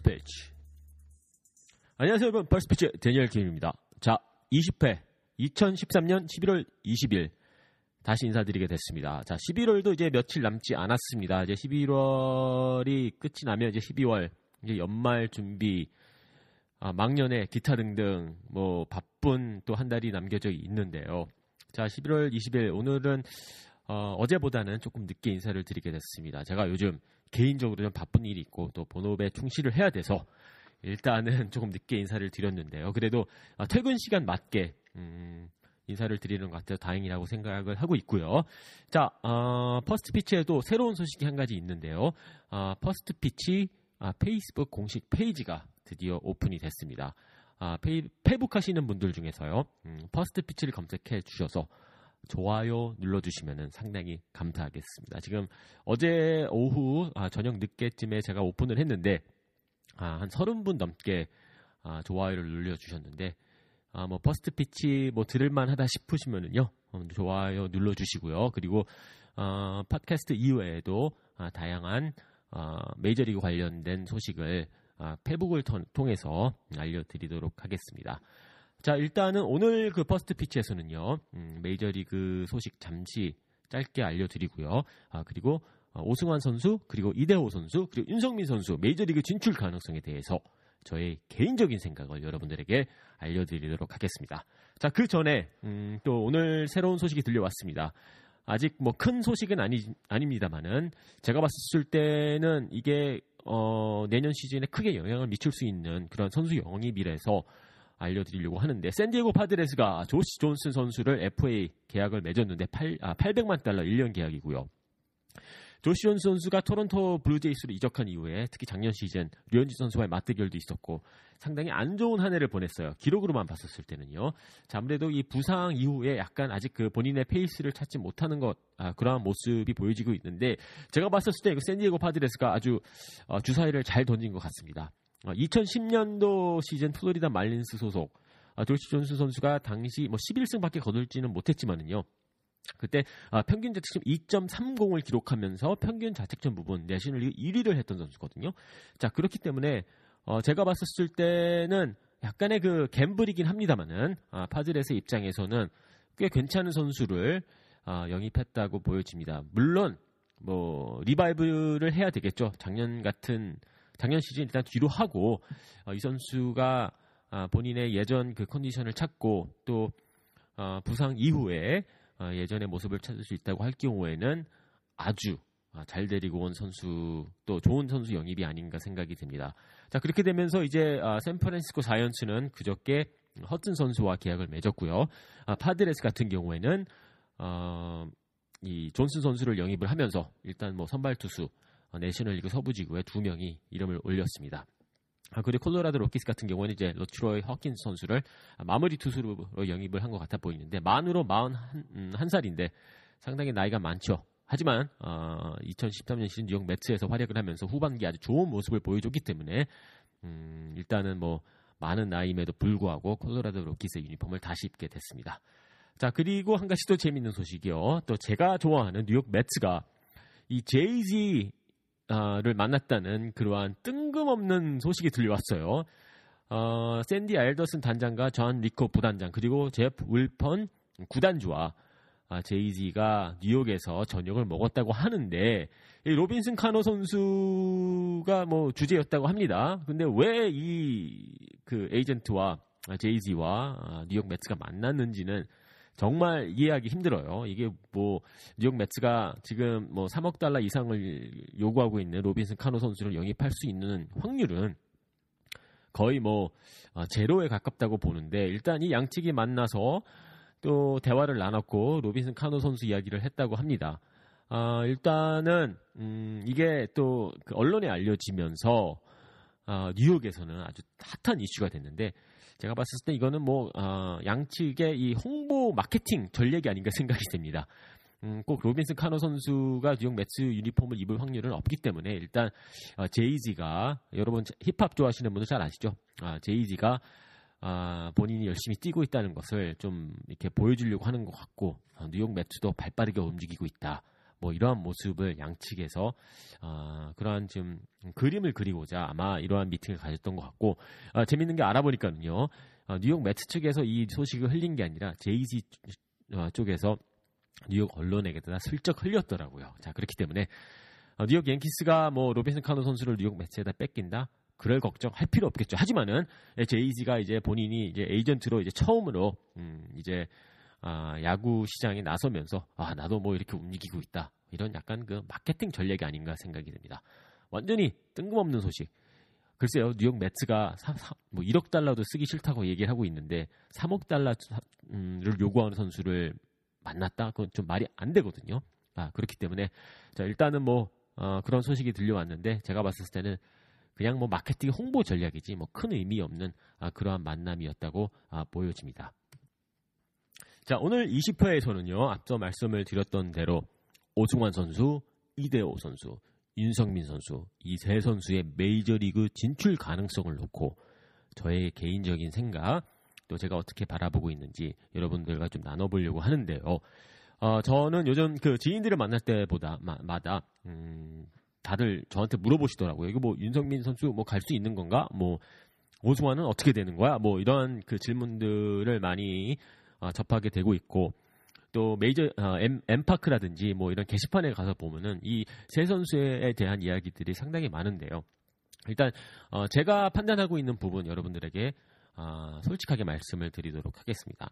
Pitch. 안녕하세요, 여러분. Pitch 데니얼 김입니다. 자, 20회 2013년 11월 20일 다시 인사드리게 됐습니다. 자, 11월도 이제 며칠 남지 않았습니다. 이제 11월이 끝이 나면 이제 12월 이제 연말 준비 아, 망년에 기타 등등 뭐 바쁜 또 한 달이 남겨져 있는데요. 자, 11월 20일 오늘은 어, 어제보다는 조금 늦게 인사를 드리게 됐습니다. 제가 요즘 개인적으로 좀 바쁜 일이 있고 또 본업에 충실을 해야 돼서 일단은 조금 늦게 인사를 드렸는데요. 그래도 어, 퇴근 시간 맞게 음, 인사를 드리는 것 같아서 다행이라고 생각을 하고 있고요. 자, 어, 퍼스트 피치에도 새로운 소식이 한 가지 있는데요. 어, 퍼스트 피치 아, 페이스북 공식 페이지가 드디어 오픈이 됐습니다. 아, 페이, 페북 하시는 분들 중에서요. 음, 퍼스트 피치를 검색해 주셔서 좋아요 눌러주시면 상당히 감사하겠습니다. 지금 어제 오후 아, 저녁 늦게쯤에 제가 오픈을 했는데 아, 한 30분 넘게 아, 좋아요를 눌러주셨는데 아, 뭐 퍼스트 피치 뭐 들을만하다 싶으시면은요 어, 좋아요 눌러주시고요. 그리고 어, 팟캐스트 이외에도 아, 다양한 어, 메이저리그 관련된 소식을 아, 페북을 통- 통해서 알려드리도록 하겠습니다. 자, 일단은 오늘 그 퍼스트 피치에서는요, 음, 메이저리그 소식 잠시 짧게 알려드리고요. 아, 그리고 어, 오승환 선수, 그리고 이대호 선수, 그리고 윤성민 선수 메이저리그 진출 가능성에 대해서 저의 개인적인 생각을 여러분들에게 알려드리도록 하겠습니다. 자, 그 전에 음, 또 오늘 새로운 소식이 들려왔습니다. 아직 뭐 큰 소식은 아니, 아닙니다만은 제가 봤을 때는 이게 어, 내년 시즌에 크게 영향을 미칠 수 있는 그런 선수 영입이라서 알려드리려고 하는데 샌디에고 파드레스가 조시 존슨 선수를 FA 계약을 맺었는데 8, 아, 800만 달러 1년 계약이고요. 조시 존슨 선수가 토론토 블루제이스로 이적한 이후에 특히 작년 시즌 류현진 선수와의 맞대결도 있었고 상당히 안 좋은 한 해를 보냈어요. 기록으로만 봤었을 때는요. 자, 아무래도 이 부상 이후에 약간 아직 그 본인의 페이스를 찾지 못하는 것 아, 그러한 모습이 보여지고 있는데 제가 봤었을 때 샌디에고 파드레스가 아주 어, 주사위를 잘 던진 것 같습니다. 2010년도 시즌 플로리다 말린스 소속 아, 조시 존슨 선수가 당시 뭐 11승밖에 거둘지는 못했지만은요. 그때 아, 평균 자책점 2.30을 기록하면서 평균 자책점 부분 내셔널리그 1위를 했던 선수거든요. 자 그렇기 때문에 어, 제가 봤었을 때는 약간의 그 gamble이긴 합니다만은 아, 파드레스 입장에서는 꽤 괜찮은 선수를 아, 영입했다고 보여집니다. 물론 뭐 revive를 해야 되겠죠. 작년 같은 작년 시즌 일단 뒤로 하고 어, 이 선수가 아, 본인의 예전 그 컨디션을 찾고 또 어, 부상 이후에 어, 예전의 모습을 찾을 수 있다고 할 경우에는 아주 아, 잘 데리고 온 선수 또 좋은 선수 영입이 아닌가 생각이 듭니다. 자 그렇게 되면서 이제 아, 샌프란시스코 자이언츠는 그저께 허드슨 선수와 계약을 맺었고요. 아, 파드레스 같은 경우에는 어, 이 존슨 선수를 영입을 하면서 일단 뭐 선발 투수 어, 내셔널리그 서부지구에 두 명이 이름을 올렸습니다. 아, 그리고 콜로라도 로키스 같은 경우는 이제 로트로이 호킨스 선수를 마무리 투수로 영입을 한 것 같아 보이는데 만으로 41살인데 상당히 나이가 많죠. 하지만 어, 2013년 시즌 뉴욕 매츠에서 활약을 하면서 후반기 아주 좋은 모습을 보여줬기 때문에 음, 일단은 뭐 많은 나이임에도 불구하고 콜로라도 로키스의 유니폼을 다시 입게 됐습니다. 자, 그리고 한 가지 또 재밌는 소식이요. 또 제가 좋아하는 뉴욕 매츠가 이 제이지 를 만났다는 그러한 뜬금없는 소식이 들려왔어요. 어, 샌디 알더슨 단장과 존 리코 부단장 그리고 제프 윌폰 구단주와 아, 제이지가 뉴욕에서 저녁을 먹었다고 하는데 이 로빈슨 카노 선수가 뭐 주제였다고 합니다. 근데 왜 이 그 에이전트와 제이지와 아, 뉴욕 메츠가 만났는지는 정말 이해하기 힘들어요. 이게 뭐 뉴욕 매츠가 지금 뭐 3억 달러 이상을 요구하고 있는 로빈슨 카노 선수를 영입할 수 있는 확률은 거의 뭐 어, 제로에 가깝다고 보는데 일단 이 양측이 만나서 또 대화를 나눴고 로빈슨 카노 선수 이야기를 했다고 합니다. 아, 일단은 음, 이게 또 그 언론에 알려지면서 아, 뉴욕에서는 아주 핫한 이슈가 됐는데 제가 봤을 때 이거는 뭐 어, 양측의 이 홍보 마케팅 전략이 아닌가 생각이 됩니다. 음, 꼭 로빈슨 카노 선수가 뉴욕 메츠 유니폼을 입을 확률은 없기 때문에 일단 어, 제이지가 여러분 힙합 좋아하시는 분들 잘 아시죠? 아, 제이지가 아, 본인이 열심히 뛰고 있다는 것을 좀 이렇게 보여주려고 하는 것 같고 어, 뉴욕 메츠도 발빠르게 움직이고 있다. 뭐 이러한 모습을 양측에서 어, 그러한 좀 그림을 그리고자 아마 이러한 미팅을 가졌던 것 같고 어, 재밌는 게 알아보니까는요 어, 뉴욕 메츠 측에서 이 소식을 흘린 게 아니라 제이지 어, 쪽에서 뉴욕 언론에게다 슬쩍 흘렸더라고요. 자 그렇기 때문에 어, 뉴욕 양키스가 뭐 로빈슨 카노 선수를 뉴욕 메츠에다 뺏긴다. 그럴 걱정할 필요 없겠죠. 하지만은 제이지가 이제 본인이 이제 에이전트로 이제 처음으로 음, 이제 아, 야구 시장에 나서면서 아 나도 뭐 이렇게 움직이고 있다 이런 약간 그 마케팅 전략이 아닌가 생각이 듭니다. 완전히 뜬금없는 소식. 글쎄요 뉴욕 메츠가 사, 사, 뭐 1억 달러도 쓰기 싫다고 얘기를 하고 있는데 3억 달러를 요구하는 선수를 만났다 그건 좀 말이 안 되거든요. 아 그렇기 때문에 자 일단은 뭐 어, 그런 소식이 들려왔는데 제가 봤을 때는 그냥 뭐 마케팅 홍보 전략이지 뭐 큰 의미 없는 아, 그러한 만남이었다고 아, 보여집니다. 자, 오늘 20회에서는요, 앞서 말씀을 드렸던 대로 오승환 선수, 이대호 선수, 윤성민 선수, 이 세 선수의 메이저리그 진출 가능성을 놓고 저의 개인적인 생각, 또 제가 어떻게 바라보고 있는지 여러분들과 좀 나눠보려고 하는데요. 어, 저는 요즘 그 지인들을 만날 때보다, 마, 다 음, 다들 저한테 물어보시더라고요. 이거 뭐 윤성민 선수 뭐 갈 수 있는 건가? 뭐 오승환은 어떻게 되는 거야? 뭐 이런 그 질문들을 많이 어, 접하게 되고 있고 또 메이저 어, M, M파크라든지 뭐 이런 게시판에 가서 보면은 이 세 선수에 대한 이야기들이 상당히 많은데요. 일단 어, 제가 판단하고 있는 부분 여러분들에게 어, 솔직하게 말씀을 드리도록 하겠습니다.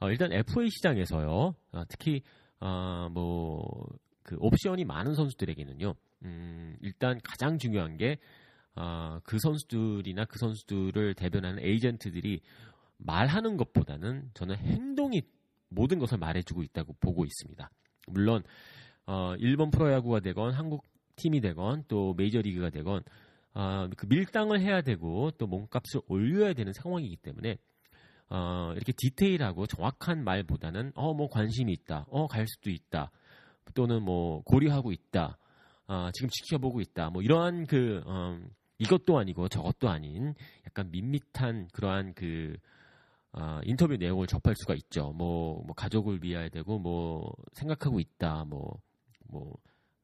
어, 일단 FA 시장에서요, 어, 특히 어, 뭐그 옵션이 많은 선수들에게는요, 음, 일단 가장 중요한 게 어, 그 선수들이나 그 선수들을 대변하는 에이전트들이 말하는 것보다는 저는 행동이 모든 것을 말해주고 있다고 보고 있습니다. 물론 어, 일본 프로야구가 되건 한국 팀이 되건 또 메이저리그가 되건 어, 그 밀당을 해야 되고 또 몸값을 올려야 되는 상황이기 때문에 어, 이렇게 디테일하고 정확한 말보다는 어 뭐 관심이 있다, 어 갈 수도 있다, 또는 뭐 고려하고 있다, 어, 지금 지켜보고 있다, 뭐 이러한 그 어, 이것도 아니고 저것도 아닌 약간 밋밋한 그러한 그 어, 인터뷰 내용을 접할 수가 있죠. 뭐, 뭐 가족을 위해야 되고 뭐 생각하고 있다. 뭐, 뭐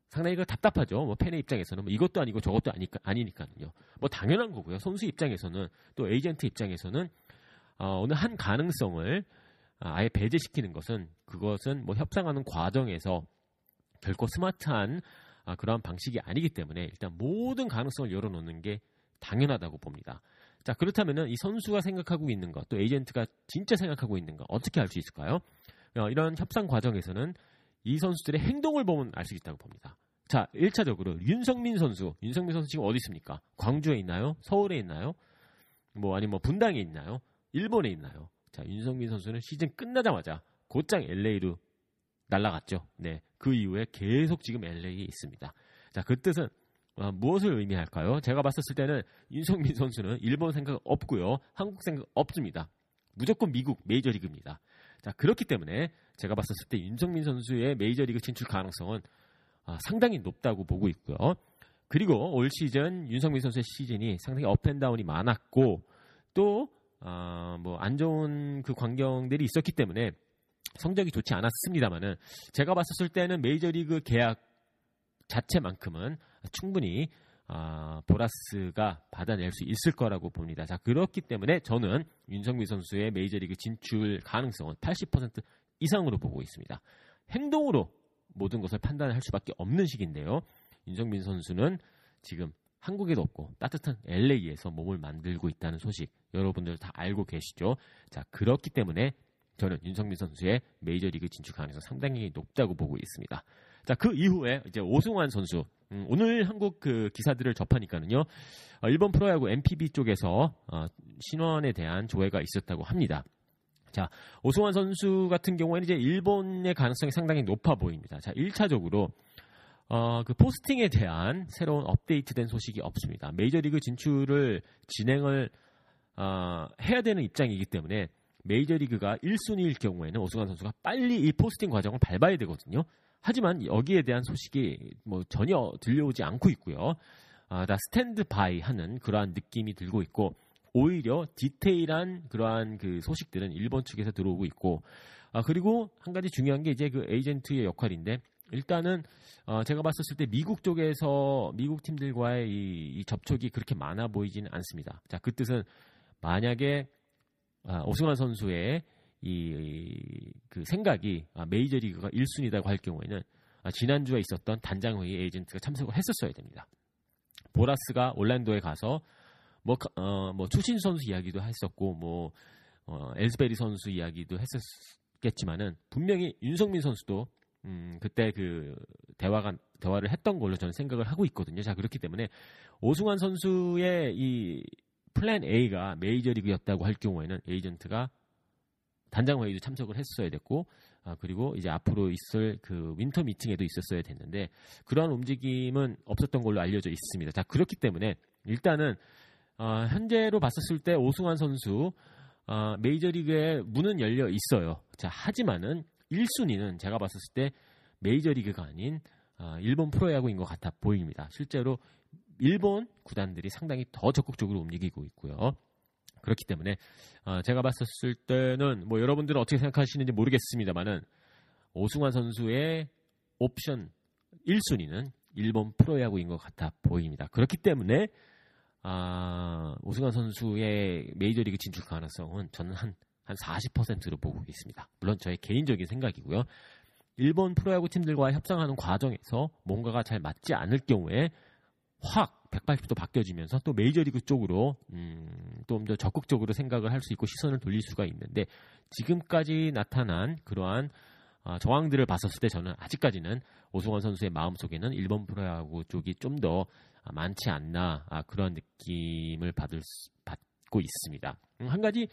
상당히 그 답답하죠. 뭐 팬의 입장에서는 뭐 이것도 아니고 저것도 아니까 아니니까요. 뭐 당연한 거고요. 선수 입장에서는 또 에이전트 입장에서는 어, 어느 한 가능성을 아예 배제시키는 것은 그것은 뭐 협상하는 과정에서 결코 스마트한 아, 그러한 방식이 아니기 때문에 일단 모든 가능성을 열어놓는 게 당연하다고 봅니다. 자, 그렇다면이 선수가 생각하고 있는 것, 또 에이전트가 진짜 생각하고 있는 것, 어떻게 알 수 있을까요? 어, 이런 협상 과정에서는 이 선수들의 행동을 보면 알 수 있다고 봅니다. 자, 1차적으로 윤성민 선수. 윤성민 선수 지금 어디 있습니까? 광주에 있나요? 서울에 있나요? 뭐 아니면 뭐 분당에 있나요? 일본에 있나요? 자, 윤성민 선수는 시즌 끝나자마자 곧장 LA로 날라갔죠. 네. 그 이후에 계속 지금 LA에 있습니다. 자, 그 뜻은 어, 무엇을 의미할까요? 제가 봤었을 때는 윤성민 선수는 일본 생각 없고요. 한국 생각 없습니다. 무조건 미국 메이저리그입니다. 자, 그렇기 때문에 제가 봤었을 때 윤석민 선수의 메이저리그 진출 가능성은 아, 상당히 높다고 보고 있고요. 그리고 올 시즌 윤석민 선수의 시즌이 상당히 up and down이 많았고 또 어, 뭐 안 좋은 그 광경들이 있었기 때문에 성적이 좋지 않았습니다만은 제가 봤었을 때는 메이저리그 계약 자체만큼은 충분히 어, 보라스가 받아낼 수 있을 거라고 봅니다. 자 그렇기 때문에 저는 윤석민 선수의 메이저리그 진출 가능성은 80% 이상으로 보고 있습니다. 행동으로 모든 것을 판단할 수밖에 없는 시기인데요. 윤성민 선수는 지금 한국에도 없고 따뜻한 LA에서 몸을 만들고 있다는 소식 여러분들 다 알고 계시죠? 자 그렇기 때문에 저는 윤성민 선수의 메이저리그 진출 가능성 상당히 높다고 보고 있습니다. 자, 그 이후에 이제 오승환 선수. 음, 오늘 한국 그 기사들을 접하니까는요. 어, 일본 프로야구 MPB 쪽에서 어, 신원에 대한 조회가 있었다고 합니다. 자, 오승환 선수 같은 경우에는 이제 일본의 가능성이 상당히 높아 보입니다. 자, 1차적으로 어, 그 포스팅에 대한 새로운 업데이트된 소식이 없습니다. 메이저리그 진출을 진행을 어, 해야 되는 입장이기 때문에 메이저리그가 1순위일 경우에는 오승환 선수가 빨리 이 포스팅 과정을 밟아야 되거든요. 하지만 여기에 대한 소식이 뭐 전혀 들려오지 않고 있고요. 아, 다 stand by 하는 그러한 느낌이 들고 있고 오히려 디테일한 그러한 그 소식들은 일본 측에서 들어오고 있고 아, 그리고 한 가지 중요한 게 이제 그 에이전트의 역할인데 일단은 어, 제가 봤었을 때 미국 쪽에서 미국 팀들과의 이, 이 접촉이 그렇게 많아 보이지는 않습니다. 자, 그 뜻은 만약에 아, 오승환 선수의 이 그 생각이 아, 메이저리그가 1순위라고 할 경우에는 아, 지난주에 있었던 단장 회의 에이전트가 참석을 했었어야 됩니다. 보라스가 올란도에 가서 뭐, 어, 뭐 추신수 선수 이야기도 했었고 뭐 어, 엘스베리 선수 이야기도 했었겠지만은 분명히 윤석민 선수도 음, 그때 그 대화가 대화를 했던 걸로 저는 생각을 하고 있거든요. 자 그렇기 때문에 오승환 선수의 이 plan A가 메이저리그였다고 할 경우에는 에이전트가 단장 회의도 참석을 했어야 됐고 아, 그리고 이제 앞으로 있을 그 winter meeting에도 있었어야 됐는데 그러한 움직임은 없었던 걸로 알려져 있습니다. 자 그렇기 때문에 일단은 어, 현재로 봤었을 때 오승환 선수 어, 메이저리그에 문은 열려 있어요. 자 하지만은 1순위는 제가 봤었을 때 메이저리그가 아닌 어, 일본 프로야구인 것 같아 보입니다. 실제로 일본 구단들이 상당히 더 적극적으로 움직이고 있고요. 그렇기 때문에 어, 제가 봤었을 때는 뭐 여러분들은 어떻게 생각하시는지 모르겠습니다만은 오승환 선수의 옵션 1순위는 일본 프로야구인 것 같아 보입니다. 그렇기 때문에 아, 오승환 선수의 메이저리그 진출 가능성은 저는 한, 한 40%로 보고 있습니다. 물론 저의 개인적인 생각이고요. 일본 프로야구 팀들과 협상하는 과정에서 뭔가가 잘 맞지 않을 경우에 확 180도 바뀌어지면서 또 메이저리그 쪽으로 음, 좀 더 적극적으로 생각을 할 수 있고 시선을 돌릴 수가 있는데 지금까지 나타난 그러한 어, 정황들을 봤었을 때 저는 아직까지는 오승환 선수의 마음속에는 일본 프로야구 쪽이 좀 더 많지 않나 아, 그런 느낌을 받을 수, 받고 있습니다. 음, 한 가지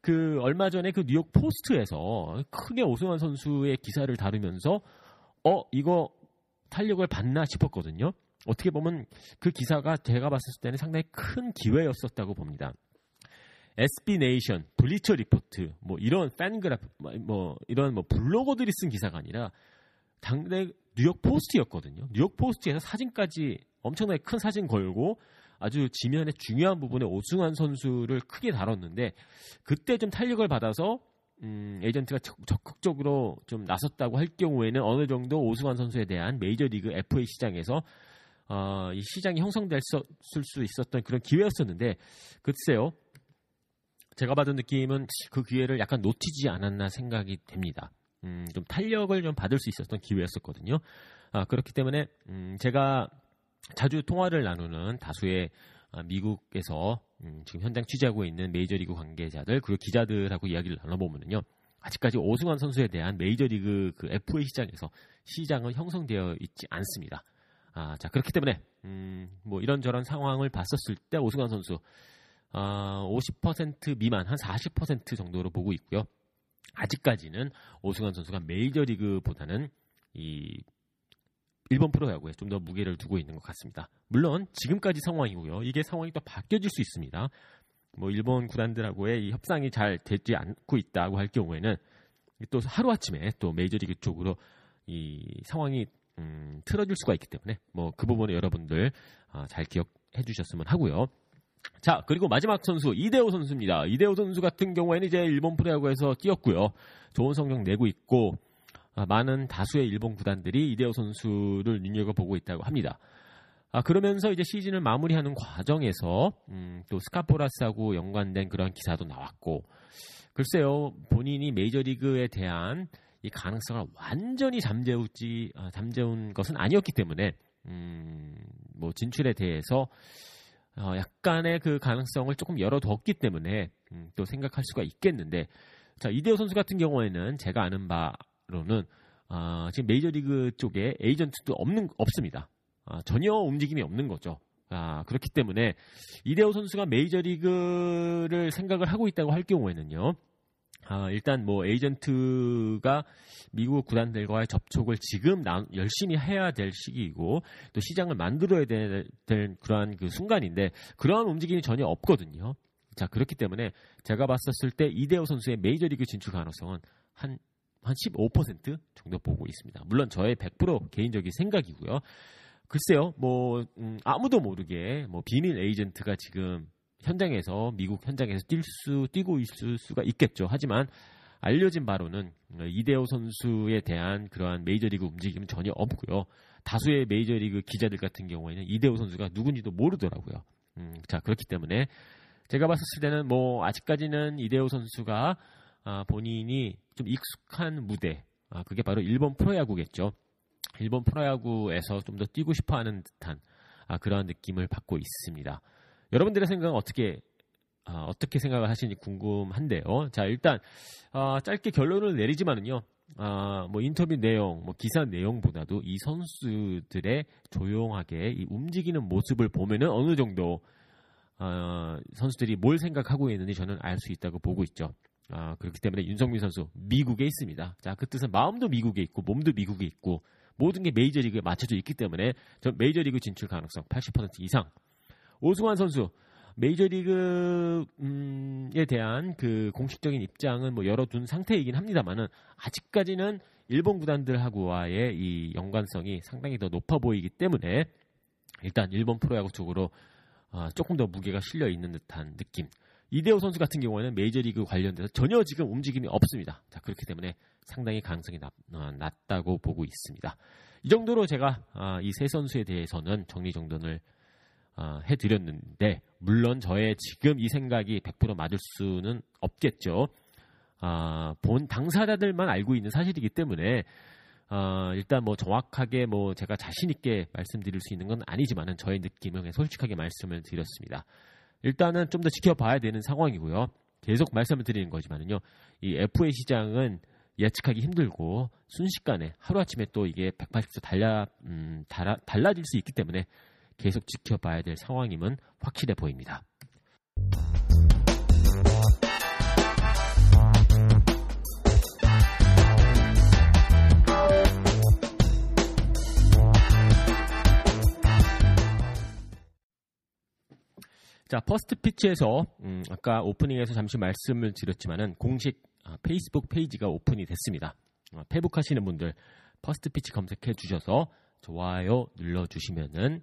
그 얼마 전에 그 뉴욕 포스트에서 크게 오승환 선수의 기사를 다루면서 어 이거 탄력을 받나 싶었거든요. 어떻게 보면 그 기사가 제가 봤을 때는 상당히 큰 기회였었다고 봅니다. SB Nation, Bleacher Report, 뭐 이런 FanGraphs, 뭐, 뭐 이런 뭐 블로거들이 쓴 기사가 아니라 당대 뉴욕 포스트였거든요. 뉴욕 포스트에서 사진까지 엄청나게 큰 사진 걸고 아주 지면의 중요한 부분에 오승환 선수를 크게 다뤘는데 그때 좀 탄력을 받아서 음, 에이전트가 적극적으로 좀 나섰다고 할 경우에는 어느 정도 오승환 선수에 대한 메이저리그 FA 시장에서 어, 이 시장이 형성될 수 있었던 그런 기회였었는데 글쎄요. 제가 받은 느낌은 그 기회를 약간 놓치지 않았나 생각이 됩니다. 음, 좀 탄력을 좀 받을 수 있었던 기회였었거든요. 아, 그렇기 때문에 음, 제가 자주 통화를 나누는 다수의 아, 미국에서 음, 지금 현장 취재하고 있는 메이저리그 관계자들 그리고 기자들하고 이야기를 나눠보면요. 아직까지 오승환 선수에 대한 메이저리그 그 FA 시장에서 시장은 형성되어 있지 않습니다. 아, 자, 그렇기 때문에, 음, 뭐 이런저런 상황을 봤었을 때 오승환 선수, 아, 50% 미만, 한 40% 정도로 보고 있고요. 아직까지는 오승환 선수가 메이저리그보다는 이 일본 프로야구에 좀 더 무게를 두고 있는 것 같습니다. 물론 지금까지 상황이고요. 이게 상황이 또 바뀌어질 수 있습니다. 뭐 일본 구단들하고의 이 협상이 잘 되지 않고 있다고 할 경우에는 또 하루아침에 또 메이저리그 쪽으로 이 상황이 음, 틀어질 수가 있기 때문에 뭐 그 부분을 여러분들 어, 잘 기억해 주셨으면 하고요. 자, 그리고 마지막 선수 이대호 선수입니다. 이대호 선수 같은 경우에는 이제 일본 프로야구에서 뛰었고요. 좋은 성적 내고 있고 아, 많은 다수의 일본 구단들이 이대호 선수를 눈여겨보고 있다고 합니다. 아, 그러면서 이제 시즌을 마무리하는 과정에서 음, 또 스카포라스하고 연관된 그런 기사도 나왔고 글쎄요 본인이 메이저리그에 대한 이 가능성을 완전히 잠재우지 아, 잠재운 것은 아니었기 때문에 음, 뭐 진출에 대해서 어, 약간의 그 가능성을 조금 열어뒀기 때문에 음, 또 생각할 수가 있겠는데 자 이대호 선수 같은 경우에는 제가 아는 바로는 어, 지금 메이저리그 쪽에 에이전트도 없는 없습니다. 아, 전혀 움직임이 없는 거죠. 아, 그렇기 때문에 이대호 선수가 메이저리그를 생각을 하고 있다고 할 경우에는요. 아, 일단 뭐 에이전트가 미국 구단들과의 접촉을 지금 나, 열심히 해야 될 시기이고 또 시장을 만들어야 될, 될 그러한 그 순간인데 그러한 움직임이 전혀 없거든요. 자 그렇기 때문에 제가 봤었을 때 이대호 선수의 메이저리그 진출 가능성은 한 한 15% 정도 보고 있습니다. 물론 저의 100% 개인적인 생각이고요. 글쎄요, 뭐 음, 아무도 모르게 뭐 비밀 에이전트가 지금 현장에서 미국 현장에서 뛸 수 뛰고 있을 수가 있겠죠. 하지만 알려진 바로는 이대호 선수에 대한 그러한 메이저리그 움직임은 전혀 없고요. 다수의 메이저리그 기자들 같은 경우에는 이대호 선수가 누군지도 모르더라고요. 음, 자 그렇기 때문에 제가 봤을 때는 뭐 아직까지는 이대호 선수가 아, 본인이 좀 익숙한 무대, 아, 그게 바로 일본 프로야구겠죠. 일본 프로야구에서 좀 더 뛰고 싶어하는 듯한 아, 그러한 느낌을 받고 있습니다. 여러분들의 생각은 어떻게 아, 어떻게 생각을 하시는지 궁금한데요. 자 일단 아, 짧게 결론을 내리지만은요. 아, 뭐 인터뷰 내용, 뭐 기사 내용보다도 이 선수들의 조용하게 이 움직이는 모습을 보면은 어느 정도 어, 선수들이 뭘 생각하고 있는지 저는 알 수 있다고 보고 있죠. 아, 그렇기 때문에 윤성민 선수 미국에 있습니다. 자, 그 뜻은 마음도 미국에 있고 몸도 미국에 있고 모든 게 메이저리그에 맞춰져 있기 때문에 저 메이저리그 진출 가능성 80% 이상. 오승환 선수 메이저리그에 대한 그 공식적인 입장은 뭐 열어둔 상태이긴 합니다만은 아직까지는 일본 구단들하고와의 이 연관성이 상당히 더 높아 보이기 때문에 일단 일본 프로야구 쪽으로 어, 조금 더 무게가 실려 있는 듯한 느낌. 이대호 선수 같은 경우에는 메이저리그 관련돼서 전혀 지금 움직임이 없습니다. 자 그렇기 때문에 상당히 가능성이 낮, 어, 다고 보고 있습니다. 이 정도로 제가 어, 이세 선수에 대해서는 정리정돈을 어, 해드렸는데 물론 저의 지금 이 생각이 100% 맞을 수는 없겠죠. 어, 본 당사자들만 알고 있는 사실이기 때문에 어, 일단 뭐 정확하게 뭐 제가 자신 있게 말씀드릴 수 있는 건 아니지만은 저의 느낌을 솔직하게 말씀을 드렸습니다. 일단은 좀 더 지켜봐야 되는 상황이고요. 계속 말씀을 드리는 거지만은요. 이 FA 시장은 예측하기 힘들고 순식간에 하루아침에 또 이게 180도 달라, 음, 달아, 달라질 수 있기 때문에 계속 지켜봐야 될 상황임은 확실해 보입니다. 자, First Pitch에서 음, 아까 오프닝에서 잠시 말씀을 드렸지만은 공식 아, 페이스북 페이지가 오픈이 됐습니다. 아, 페북 하시는 분들 First Pitch 검색해 주셔서 좋아요 눌러 주시면은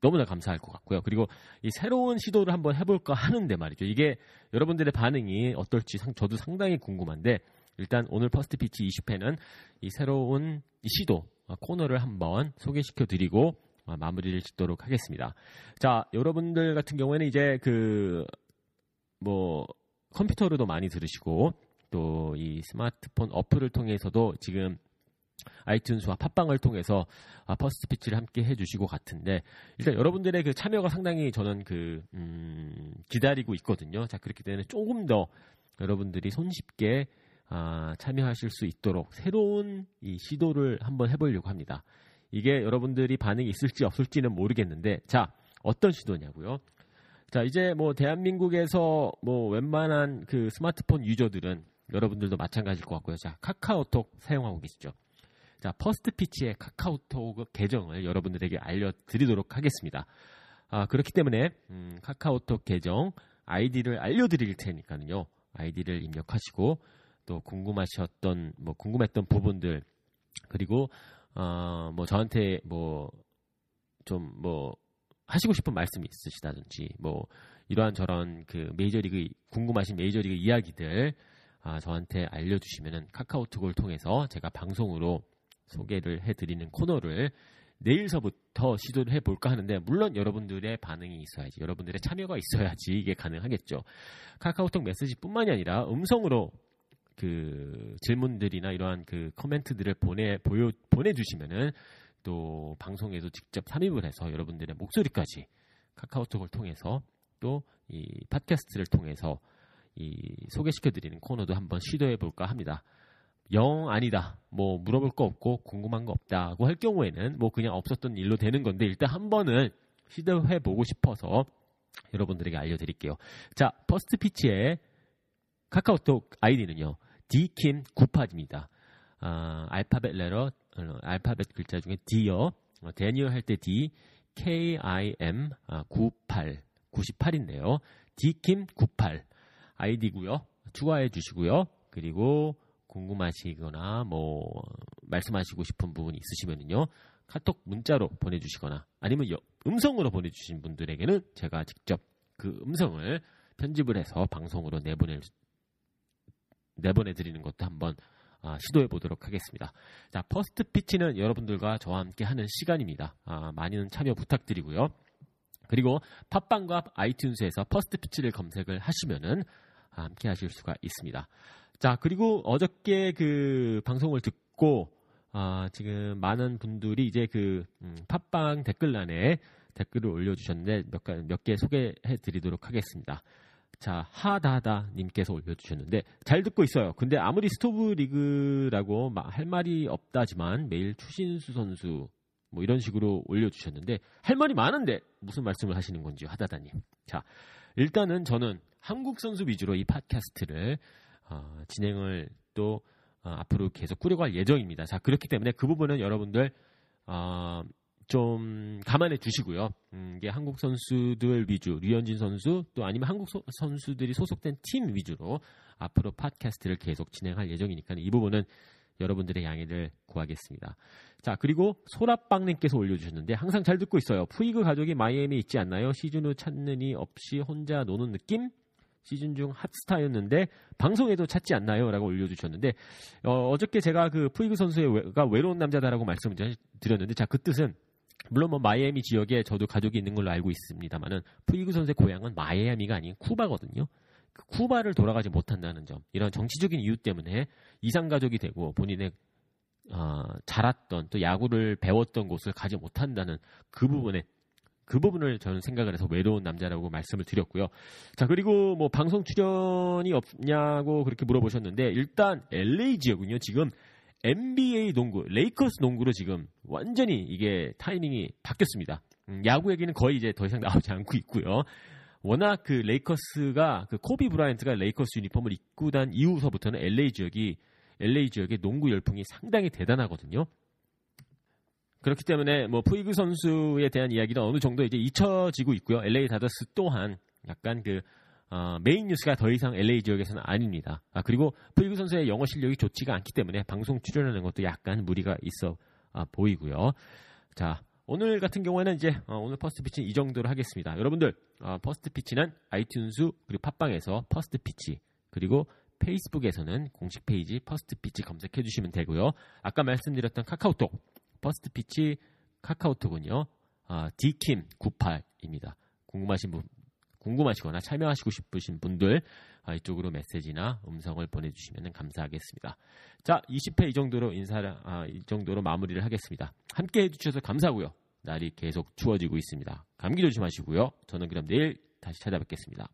너무나 감사할 것 같고요. 그리고 이 새로운 시도를 한번 해볼까 하는데 말이죠. 이게 여러분들의 반응이 어떨지 상, 저도 상당히 궁금한데 일단 오늘 First Pitch 20회는 이 새로운 이 시도 아, 코너를 한번 소개시켜 드리고 어, 마무리를 짓도록 하겠습니다. 자, 여러분들 같은 경우에는 이제 그 뭐 컴퓨터로도 많이 들으시고 또 이 스마트폰 어플을 통해서도 지금 아이튠즈와 팟빵을 통해서 아, First Pitch를 함께 해주시고 같은데 일단 여러분들의 그 참여가 상당히 저는 그 음, 기다리고 있거든요. 자 그렇기 때문에 조금 더 여러분들이 손쉽게 아, 참여하실 수 있도록 새로운 이 시도를 한번 해보려고 합니다. 이게 여러분들이 반응이 있을지 없을지는 모르겠는데 자 어떤 시도냐고요? 자 이제 뭐 대한민국에서 뭐 웬만한 그 스마트폰 user들은 여러분들도 마찬가지일 것 같고요. 자 카카오톡 사용하고 계시죠? 자 First Pitch의 카카오톡 계정을 여러분들에게 알려드리도록 하겠습니다. 아 그렇기 때문에 음, 카카오톡 계정 아이디를 알려드릴 테니까요. 아이디를 입력하시고 또 궁금하셨던 뭐 궁금했던 부분들 그리고 어, 뭐 저한테 뭐 좀뭐 하시고 싶은 말씀이 있으시다든지 뭐 이러한 저런 그 메이저리그 궁금하신 메이저리그 이야기들 아, 저한테 알려주시면은 카카오톡을 통해서 제가 방송으로 소개를 해드리는 코너를 내일서부터 시도를 해볼까 하는데 물론 여러분들의 반응이 있어야지 여러분들의 참여가 있어야지 이게 가능하겠죠 카카오톡 메시지뿐만이 아니라 음성으로 그 질문들이나 이러한 그 코멘트들을 보내 보여 보내주시면은 또 방송에도 직접 삽입을 해서 여러분들의 목소리까지 카카오톡을 통해서 또 이 팟캐스트를 통해서 이 소개시켜드리는 코너도 한번 시도해 볼까 합니다. 영 아니다. 뭐 물어볼 거 없고 궁금한 거 없다고 할 경우에는 뭐 그냥 없었던 일로 되는 건데 일단 한 번은 시도해 보고 싶어서 여러분들에게 알려드릴게요. 자, First Pitch의 카카오톡 아이디는요. dkim98입니다. 아, 알파벳 letter, 어, 알파벳 글자 중에 D요. 어, 대니얼 할 때 D, KIM 아, 98, 98인데요. dkim98 아이디고요. 추가해 주시고요. 그리고 궁금하시거나 뭐 말씀하시고 싶은 부분이 있으시면요. 카톡 문자로 보내주시거나 아니면 음성으로 보내주신 분들에게는 제가 직접 그 음성을 편집을 해서 방송으로 내보낼 내보내드리는 것도 한번 아, 시도해 보도록 하겠습니다. 자, First Pitch는 여러분들과 저와 함께 하는 시간입니다. 아, 많은 참여 부탁드리고요. 그리고 팟빵과 아이튠즈에서 First Pitch를 검색을 하시면은 함께 하실 수가 있습니다. 자, 그리고 어저께 그 방송을 듣고 아, 지금 많은 분들이 이제 그 음, 팟빵 댓글란에 댓글을 올려주셨는데 몇개 소개해 드리도록 하겠습니다. 자, 하다다 님께서 올려주셨는데 잘 듣고 있어요. 근데 아무리 스토브 리그라고 할 말이 없다지만 매일 추신수 선수 뭐 이런 식으로 올려주셨는데 할 말이 많은데 무슨 말씀을 하시는 건지 하다다님. 자, 일단은 저는 한국 선수 위주로 이 팟캐스트를 어, 진행을 또 어, 앞으로 계속 꾸려갈 예정입니다. 자 그렇기 때문에 그 부분은 여러분들 어, 좀 감안해 주시고요. 음, 이게 한국 선수들 위주, 류현진 선수 또 아니면 한국 소, 선수들이 소속된 팀 위주로 앞으로 팟캐스트를 계속 진행할 예정이니까 이 부분은 여러분들의 양해를 구하겠습니다. 자, 그리고 소라빵님께서 올려주셨는데 항상 잘 듣고 있어요. 푸이그 가족이 마이애미에 있지 않나요? 시즌 후이 없이 혼자 노는 느낌? 시즌 중 핫스타였는데 방송에도 찾지 않나요? 라고 올려주셨는데 어, 저께 제가 그 푸이그 선수가 외로운 남자다라고 말씀을 드렸는데 자 그 뜻은 물론 뭐 마이애미 지역에 저도 가족이 있는 걸로 알고 있습니다만은 푸이그 선수의 고향은 마이애미가 아닌 쿠바거든요. 그 쿠바를 돌아가지 못한다는 점 이런 정치적인 이유 때문에 이상 가족이 되고 본인의 어, 자랐던 또 야구를 배웠던 곳을 가지 못한다는 그 부분에 그 부분을 저는 생각을 해서 외로운 남자라고 말씀을 드렸고요. 자, 그리고 뭐 방송 출연이 없냐고 그렇게 물어보셨는데 일단 LA 지역은요. 지금 NBA 농구, 레이커스 농구로 지금 완전히 이게 타이밍이 바뀌었습니다. 음, 야구 얘기는 거의 이제 더 이상 나오지 않고 있고요. 워낙 그 레이커스가 그 코비 브라이언트가 레이커스 유니폼을 입고 난 이후서부터는 LA 지역이 LA 지역의 농구 열풍이 상당히 대단하거든요. 그렇기 때문에 뭐 푸이그 선수에 대한 이야기는 어느 정도 이제 잊혀지고 있고요. LA 다저스 또한 약간 그 어, 메인 뉴스가 더 이상 LA 지역에서는 아닙니다. 아, 그리고 푸이그 선수의 영어 실력이 좋지가 않기 때문에 방송 출연하는 것도 약간 무리가 있어 아, 보이고요. 자, 오늘 같은 경우에는 이제 어, 오늘 First Pitch는 이 정도로 하겠습니다. 여러분들 어, First Pitch는 아이튠즈 그리고 팟빵에서 First Pitch 그리고 페이스북에서는 공식 페이지 First Pitch 검색해 주시면 되고요. 아까 말씀드렸던 카카오톡 First Pitch 카카오톡은요. 아, dkim98입니다. 궁금하신 분, 궁금하시거나 참여하시고 싶으신 분들 아, 이쪽으로 메시지나 음성을 보내주시면 감사하겠습니다. 자, 20회 이 정도로 인사를 아, 이 정도로 마무리를 하겠습니다. 함께 해주셔서 감사하고요. 날이 계속 추워지고 있습니다. 감기 조심하시고요. 저는 그럼 내일 다시 찾아뵙겠습니다.